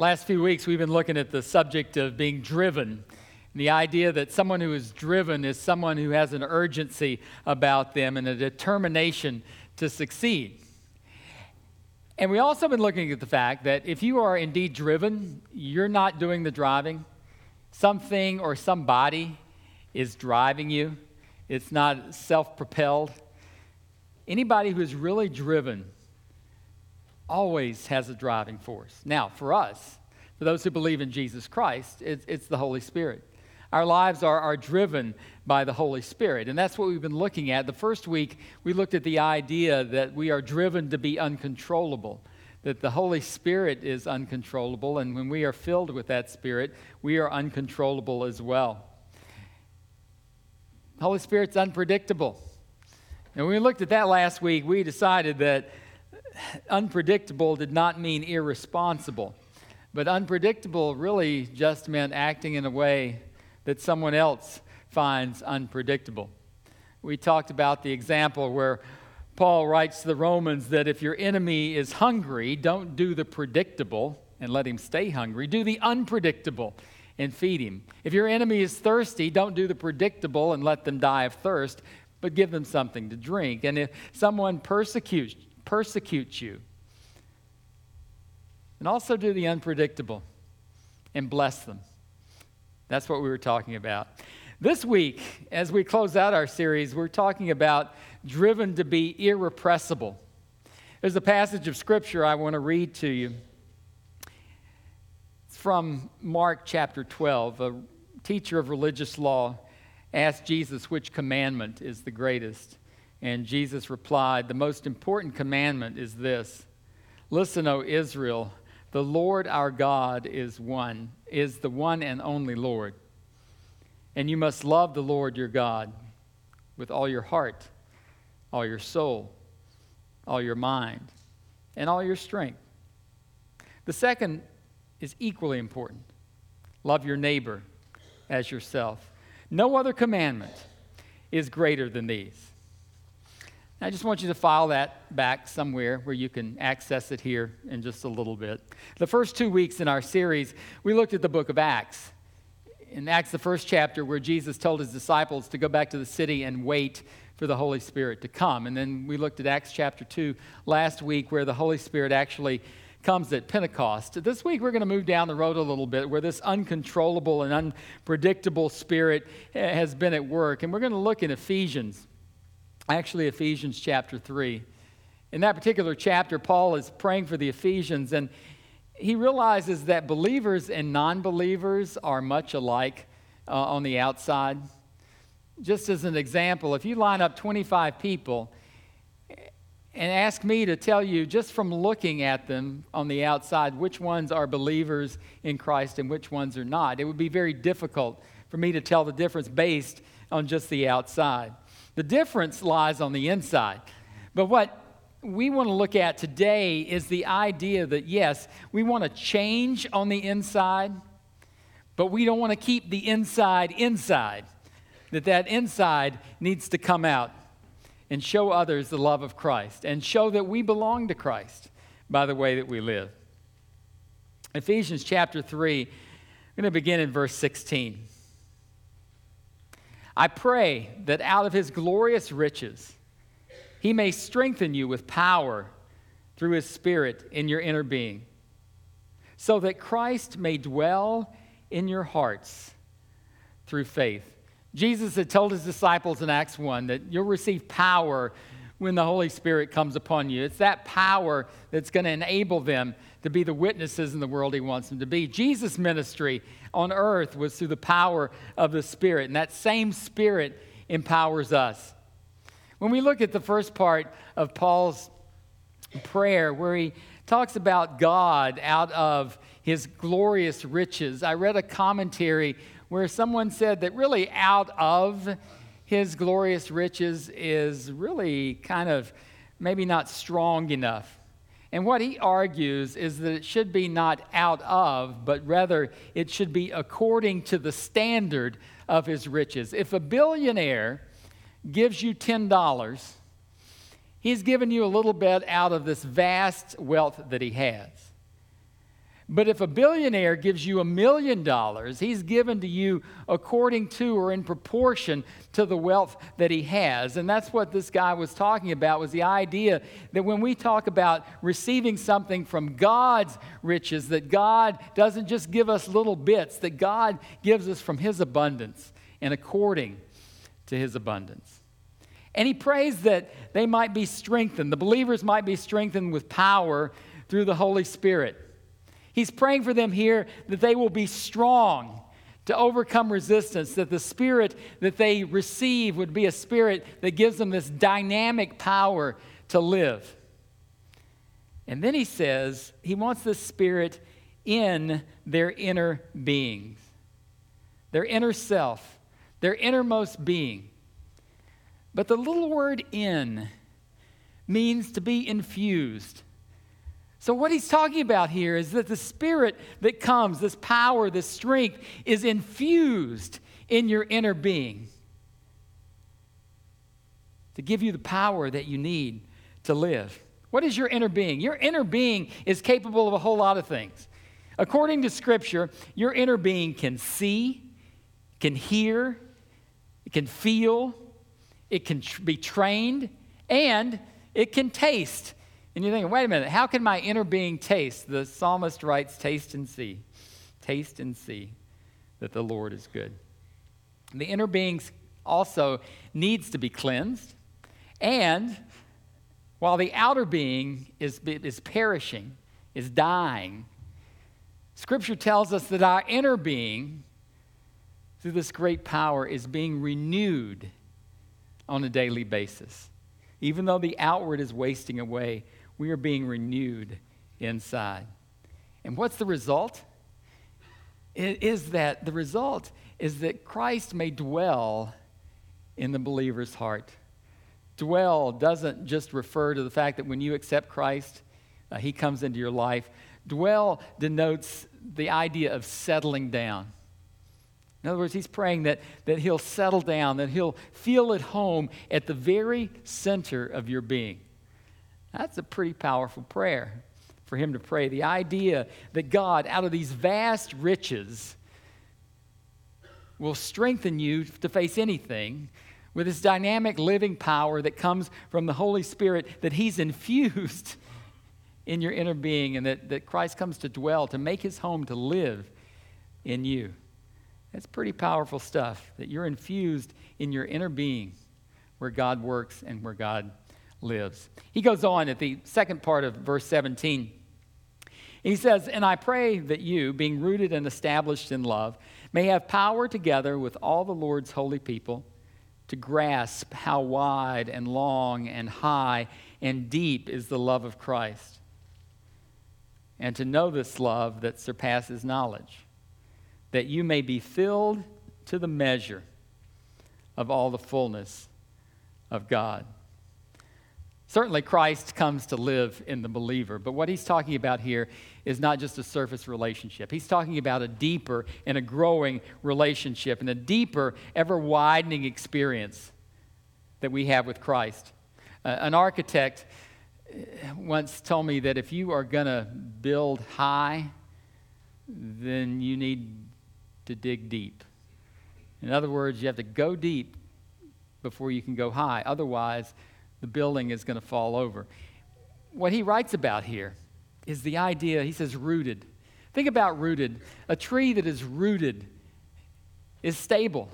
Last few weeks, we've been looking at the subject of being driven. and The idea that someone who is driven is someone who has an urgency about them and a determination to succeed. And we also been looking at the fact that if you are indeed driven, you're not doing the driving. Something or somebody is driving you. It's not self propelled. Anybody who is really driven always has a driving force. Now, for us, for those who believe in Jesus Christ, it's, it's the Holy Spirit. Our lives are, are driven by the Holy Spirit. And that's what we've been looking at. The first week, we looked at the idea that we are driven to be uncontrollable, that the Holy Spirit is uncontrollable. And when we are filled with that Spirit, we are uncontrollable as well. The Holy Spirit's unpredictable. And when we looked at that last week, we decided that unpredictable did not mean irresponsible, but unpredictable really just meant acting in a way that someone else finds unpredictable. We talked about the example where Paul writes to the Romans that if your enemy is hungry, don't do the predictable and let him stay hungry. Do the unpredictable and feed him. If your enemy is thirsty, don't do the predictable and let them die of thirst, but give them something to drink. And if someone persecutes persecute you. And also do the unpredictable and bless them. That's what we were talking about. This week, as we close out our series, we're talking about driven to be irrepressible. There's a passage of scripture I want to read to you. It's from Mark chapter 12. A teacher of religious law asked Jesus which commandment is the greatest. And Jesus replied, The most important commandment is this Listen, O Israel, the Lord our God is one, is the one and only Lord. And you must love the Lord your God with all your heart, all your soul, all your mind, and all your strength. The second is equally important love your neighbor as yourself. No other commandment is greater than these. I just want you to file that back somewhere where you can access it here in just a little bit. The first two weeks in our series, we looked at the book of Acts. In Acts, the first chapter, where Jesus told his disciples to go back to the city and wait for the Holy Spirit to come. And then we looked at Acts chapter 2 last week, where the Holy Spirit actually comes at Pentecost. This week, we're going to move down the road a little bit where this uncontrollable and unpredictable spirit has been at work. And we're going to look in Ephesians actually Ephesians chapter 3. In that particular chapter, Paul is praying for the Ephesians, and he realizes that believers and non believers are much alike uh, on the outside. Just as an example, if you line up 25 people and ask me to tell you, just from looking at them on the outside, which ones are believers in Christ and which ones are not, it would be very difficult for me to tell the difference based on just the outside. The difference lies on the inside. But what we want to look at today is the idea that, yes, we want to change on the inside, but we don't want to keep the inside inside. That that inside needs to come out and show others the love of Christ and show that we belong to Christ by the way that we live. Ephesians chapter 3, I'm going to begin in verse 16. I pray that out of his glorious riches, he may strengthen you with power through his Spirit in your inner being, so that Christ may dwell in your hearts through faith. Jesus had told his disciples in Acts 1 that you'll receive power when the Holy Spirit comes upon you. It's that power that's going to enable them to be the witnesses in the world he wants them to be. Jesus' ministry on earth was through the power of the Spirit, and that same Spirit empowers us. When we look at the first part of Paul's prayer, where he talks about God out of his glorious riches, I read a commentary where someone said that really out of his glorious riches is really kind of maybe not strong enough. And what he argues is that it should be not out of, but rather it should be according to the standard of his riches. If a billionaire gives you $10, he's given you a little bit out of this vast wealth that he has. But if a billionaire gives you a million dollars, he's given to you according to or in proportion to the wealth that he has. And that's what this guy was talking about was the idea that when we talk about receiving something from God's riches, that God doesn't just give us little bits, that God gives us from his abundance and according to his abundance. And he prays that they might be strengthened, the believers might be strengthened with power through the Holy Spirit. He's praying for them here that they will be strong to overcome resistance, that the spirit that they receive would be a spirit that gives them this dynamic power to live. And then he says he wants this spirit in their inner beings, their inner self, their innermost being. But the little word in means to be infused so, what he's talking about here is that the spirit that comes, this power, this strength, is infused in your inner being to give you the power that you need to live. What is your inner being? Your inner being is capable of a whole lot of things. According to Scripture, your inner being can see, can hear, it can feel, it can tr- be trained, and it can taste. And you're thinking, wait a minute, how can my inner being taste? The psalmist writes, taste and see. Taste and see that the Lord is good. The inner being also needs to be cleansed. And while the outer being is, is perishing, is dying, Scripture tells us that our inner being, through this great power, is being renewed on a daily basis. Even though the outward is wasting away, we are being renewed inside. And what's the result? It is that the result is that Christ may dwell in the believer's heart. Dwell doesn't just refer to the fact that when you accept Christ, uh, he comes into your life. Dwell denotes the idea of settling down. In other words, he's praying that, that he'll settle down, that he'll feel at home at the very center of your being. That's a pretty powerful prayer for him to pray. The idea that God, out of these vast riches, will strengthen you to face anything with this dynamic living power that comes from the Holy Spirit that He's infused in your inner being and that, that Christ comes to dwell, to make His home, to live in you. That's pretty powerful stuff that you're infused in your inner being where God works and where God lives. He goes on at the second part of verse 17. He says, And I pray that you, being rooted and established in love, may have power together with all the Lord's holy people to grasp how wide and long and high and deep is the love of Christ, and to know this love that surpasses knowledge, that you may be filled to the measure of all the fullness of God. Certainly, Christ comes to live in the believer, but what he's talking about here is not just a surface relationship. He's talking about a deeper and a growing relationship and a deeper, ever widening experience that we have with Christ. Uh, an architect uh, once told me that if you are going to build high, then you need to dig deep. In other words, you have to go deep before you can go high. Otherwise, the building is going to fall over. What he writes about here is the idea, he says, rooted. Think about rooted. A tree that is rooted is stable.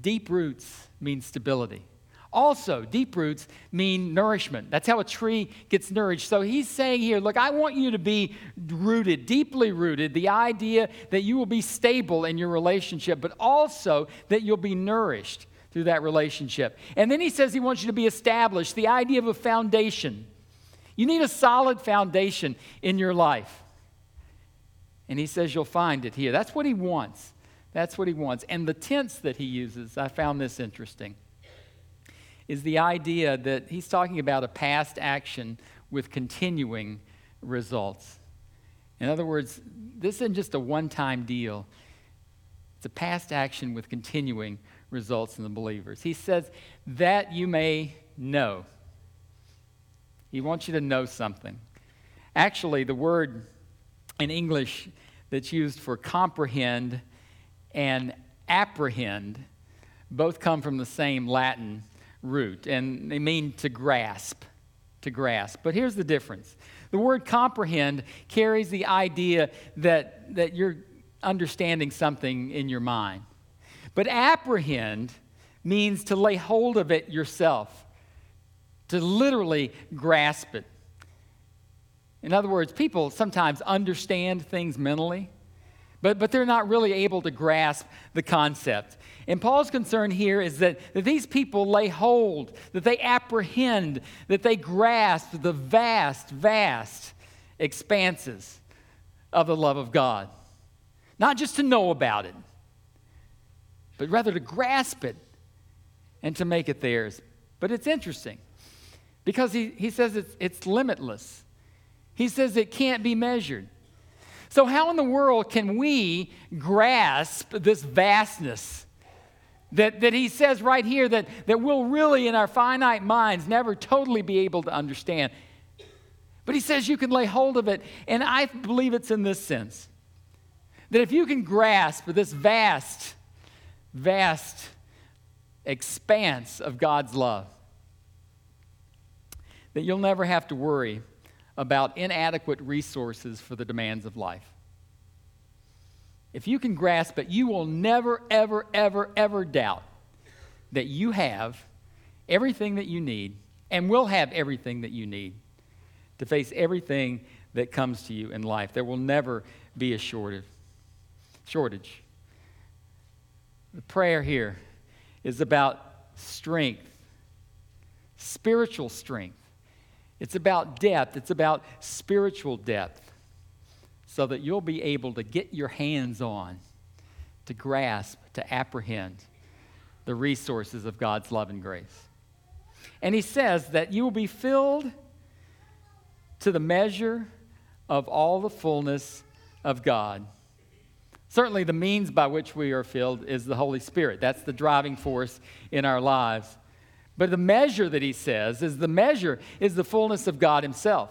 Deep roots mean stability. Also, deep roots mean nourishment. That's how a tree gets nourished. So he's saying here, look, I want you to be rooted, deeply rooted. The idea that you will be stable in your relationship, but also that you'll be nourished through that relationship. And then he says he wants you to be established, the idea of a foundation. You need a solid foundation in your life. And he says you'll find it here. That's what he wants. That's what he wants. And the tense that he uses, I found this interesting, is the idea that he's talking about a past action with continuing results. In other words, this isn't just a one time deal, it's a past action with continuing results in the believers. He says, that you may know. He wants you to know something. Actually, the word in English that's used for comprehend and apprehend both come from the same Latin root, and they mean to grasp. To grasp. But here's the difference the word comprehend carries the idea that, that you're understanding something in your mind. But apprehend means to lay hold of it yourself, to literally grasp it. In other words, people sometimes understand things mentally, but, but they're not really able to grasp the concept. And Paul's concern here is that, that these people lay hold, that they apprehend, that they grasp the vast, vast expanses of the love of God. Not just to know about it, but rather to grasp it and to make it theirs. But it's interesting because he, he says it's, it's limitless. He says it can't be measured. So, how in the world can we grasp this vastness that, that he says right here that, that we'll really, in our finite minds, never totally be able to understand? But he says you can lay hold of it, and I believe it's in this sense that if you can grasp this vast, vast expanse of God's love, that you'll never have to worry about inadequate resources for the demands of life. If you can grasp it, you will never, ever, ever, ever doubt that you have everything that you need and will have everything that you need to face everything that comes to you in life. There will never be a shortage. Shortage. The prayer here is about strength, spiritual strength. It's about depth, it's about spiritual depth, so that you'll be able to get your hands on, to grasp, to apprehend the resources of God's love and grace. And he says that you will be filled to the measure of all the fullness of God. Certainly, the means by which we are filled is the Holy Spirit. That's the driving force in our lives. But the measure that he says is the measure is the fullness of God himself.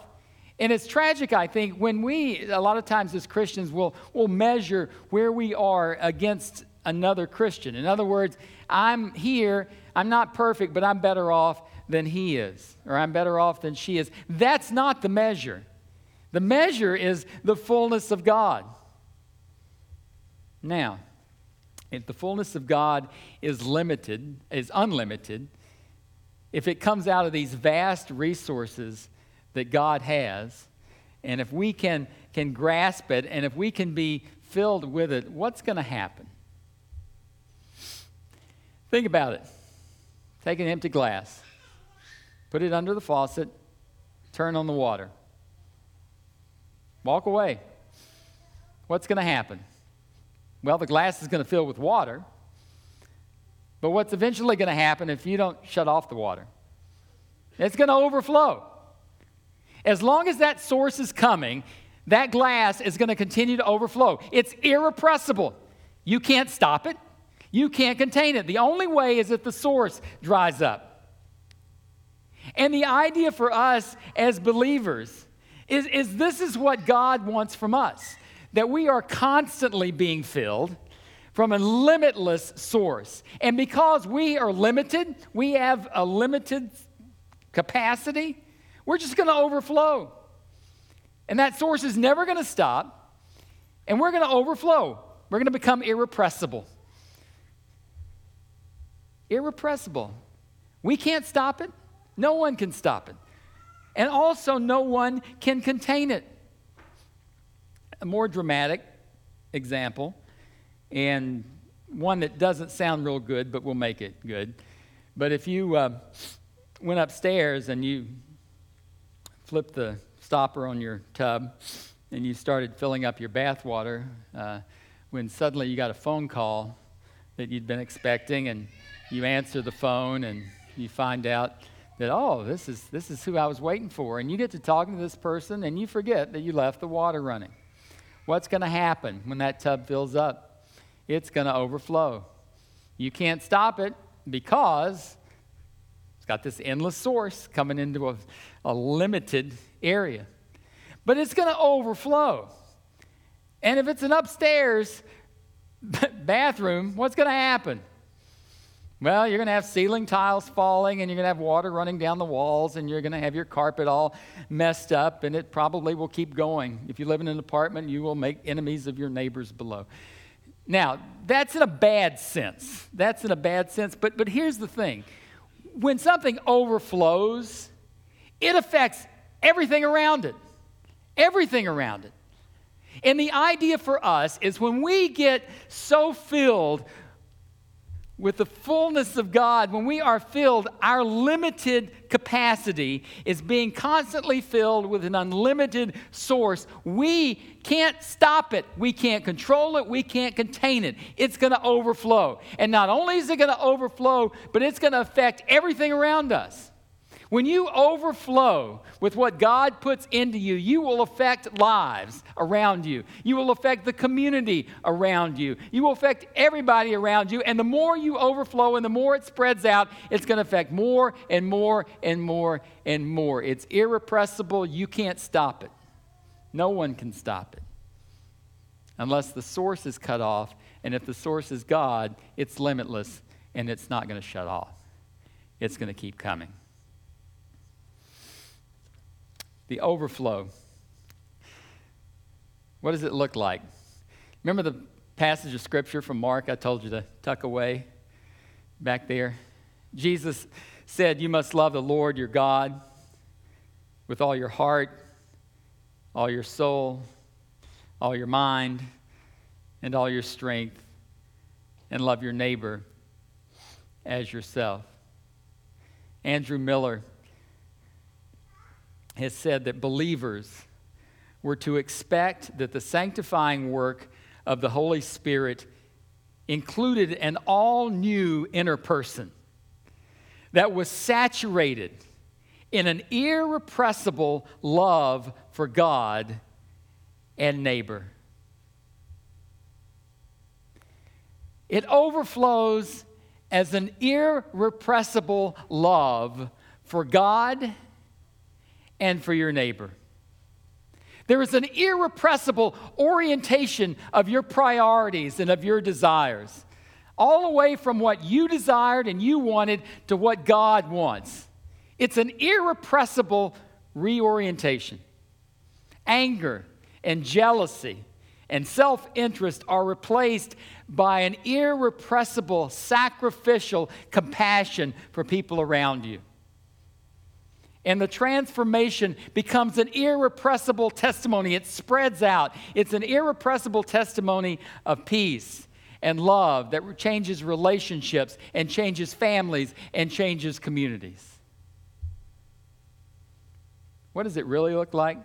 And it's tragic, I think, when we, a lot of times as Christians, will will measure where we are against another Christian. In other words, I'm here, I'm not perfect, but I'm better off than he is, or I'm better off than she is. That's not the measure. The measure is the fullness of God. Now, if the fullness of God is limited, is unlimited, if it comes out of these vast resources that God has, and if we can, can grasp it, and if we can be filled with it, what's going to happen? Think about it. Take an empty glass, put it under the faucet, turn on the water, walk away. What's going to happen? Well, the glass is going to fill with water. But what's eventually going to happen if you don't shut off the water? It's going to overflow. As long as that source is coming, that glass is going to continue to overflow. It's irrepressible. You can't stop it, you can't contain it. The only way is if the source dries up. And the idea for us as believers is, is this is what God wants from us that we are constantly being filled from a limitless source. And because we are limited, we have a limited capacity, we're just going to overflow. And that source is never going to stop, and we're going to overflow. We're going to become irrepressible. Irrepressible. We can't stop it. No one can stop it. And also, no one can contain it a more dramatic example, and one that doesn't sound real good, but we'll make it good. But if you uh, went upstairs and you flipped the stopper on your tub and you started filling up your bath water, uh, when suddenly you got a phone call that you'd been expecting, and you answer the phone and you find out that oh this is this is who i was waiting for and you get to talking to this person and you forget that you left the water running What's going to happen when that tub fills up? It's going to overflow. You can't stop it because it's got this endless source coming into a, a limited area. but it's going to overflow. And if it's an upstairs bathroom, what's going to happen? Well, you're going to have ceiling tiles falling, and you're going to have water running down the walls, and you're going to have your carpet all messed up, and it probably will keep going. If you live in an apartment, you will make enemies of your neighbors below. Now, that's in a bad sense. That's in a bad sense. But, but here's the thing when something overflows, it affects everything around it. Everything around it. And the idea for us is when we get so filled with the fullness of God, when we are filled, our limited capacity is being constantly filled with an unlimited source. We can't stop it. We can't control it. We can't contain it. It's going to overflow. And not only is it going to overflow, but it's going to affect everything around us. When you overflow with what God puts into you, you will affect lives around you. You will affect the community around you. You will affect everybody around you. And the more you overflow and the more it spreads out, it's going to affect more and more and more and more. It's irrepressible. You can't stop it. No one can stop it unless the source is cut off. And if the source is God, it's limitless and it's not going to shut off, it's going to keep coming the overflow. What does it look like? Remember the passage of scripture from Mark I told you to tuck away back there? Jesus said, You must love the Lord your God with all your heart, all your soul, all your mind, and all your strength, and love your neighbor as yourself. Andrew Miller has said that believers were to expect that the sanctifying work of the Holy Spirit included an all new inner person that was saturated in an irrepressible love for God and neighbor. It overflows as an irrepressible love for God and for your neighbor. There is an irrepressible orientation of your priorities and of your desires, all away from what you desired and you wanted to what God wants. It's an irrepressible reorientation. Anger and jealousy and self interest are replaced by an irrepressible, sacrificial compassion for people around you and the transformation becomes an irrepressible testimony. It spreads out. It's an irrepressible testimony of peace and love that changes relationships and changes families and changes communities. What does it really look like?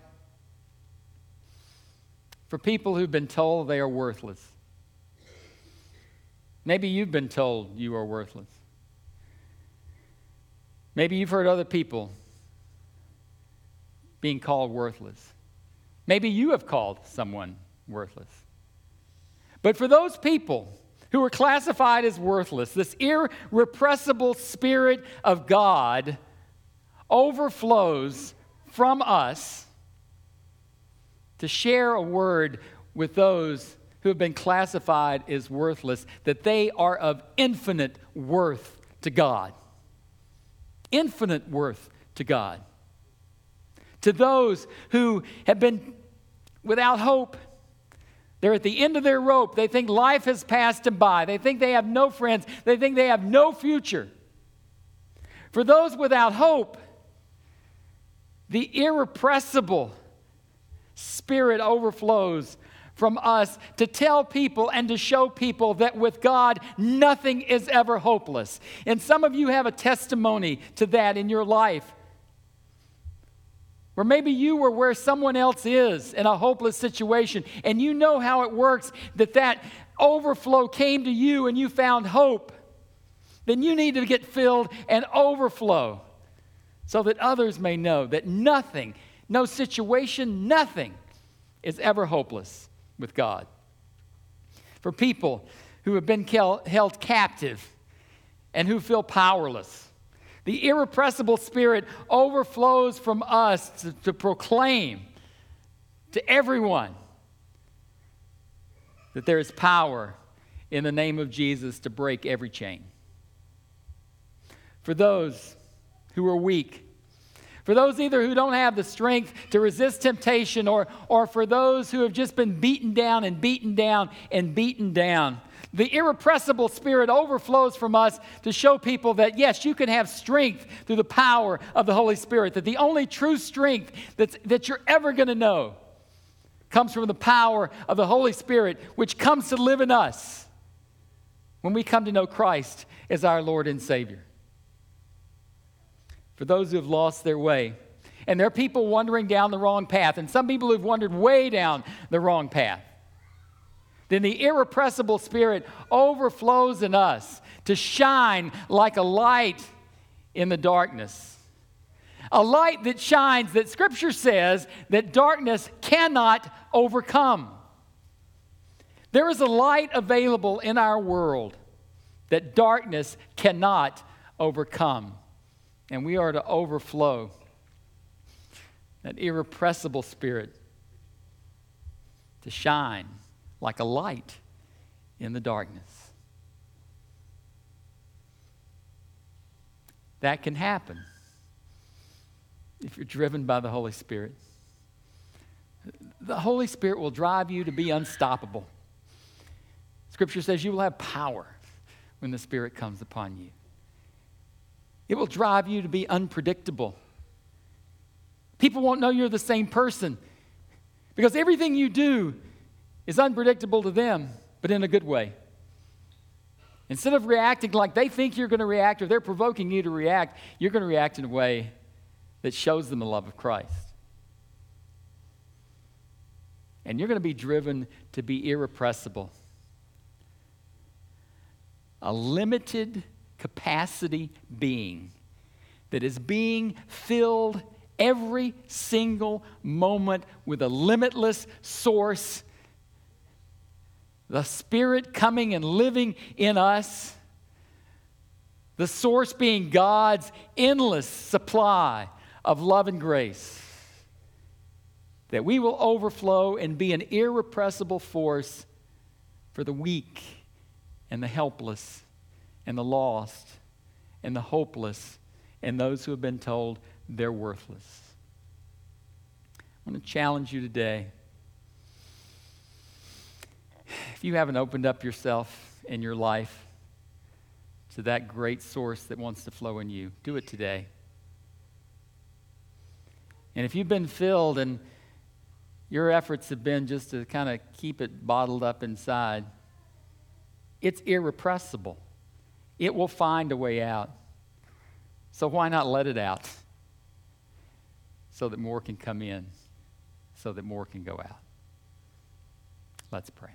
For people who've been told they are worthless. Maybe you've been told you are worthless. Maybe you've heard other people being called worthless. Maybe you have called someone worthless. But for those people who are classified as worthless, this irrepressible Spirit of God overflows from us to share a word with those who have been classified as worthless, that they are of infinite worth to God. Infinite worth to God to those who have been without hope. They're at the end of their rope. They think life has passed them by. They think they have no friends. They think they have no future. For those without hope, the irrepressible spirit overflows from us to tell people and to show people that with God, nothing is ever hopeless. And some of you have a testimony to that in your life. Or maybe you were where someone else is in a hopeless situation and you know how it works that that overflow came to you and you found hope. Then you need to get filled and overflow so that others may know that nothing, no situation, nothing is ever hopeless with God. For people who have been held captive and who feel powerless, the irrepressible spirit overflows from us to, to proclaim to everyone that there is power in the name of Jesus to break every chain. For those who are weak, for those either who don't have the strength to resist temptation or, or for those who have just been beaten down and beaten down and beaten down. The irrepressible spirit overflows from us to show people that, yes, you can have strength through the power of the Holy Spirit, that the only true strength that's, that you're ever going to know comes from the power of the Holy Spirit, which comes to live in us when we come to know Christ as our Lord and Savior. For those who have lost their way, and there are people wandering down the wrong path, and some people who've wandered way down the wrong path. Then the irrepressible spirit overflows in us to shine like a light in the darkness a light that shines that Scripture says that darkness cannot overcome. There is a light available in our world that darkness cannot overcome. And we are to overflow that irrepressible spirit to shine like a light in the darkness. That can happen if you're driven by the Holy Spirit. The Holy Spirit will drive you to be unstoppable. Scripture says you will have power when the Spirit comes upon you. It will drive you to be unpredictable. People won't know you're the same person because everything you do is unpredictable to them, but in a good way. Instead of reacting like they think you're going to react or they're provoking you to react, you're going to react in a way that shows them the love of Christ. And you're going to be driven to be irrepressible. A limited capacity being that is being filled every single moment with a limitless source, the Spirit coming and living in us, the source being God's endless supply of love and grace, that we will overflow and be an irrepressible force for the weak and the helpless and the lost and the hopeless and those who have been told they're worthless. I want to challenge you today. If you haven't opened up yourself and your life to that great source that wants to flow in you, do it today. And if you've been filled and your efforts have been just to kind of keep it bottled up inside, it's irrepressible. It will find a way out. So why not let it out? So that more can come in, so that more can go out. Let's pray.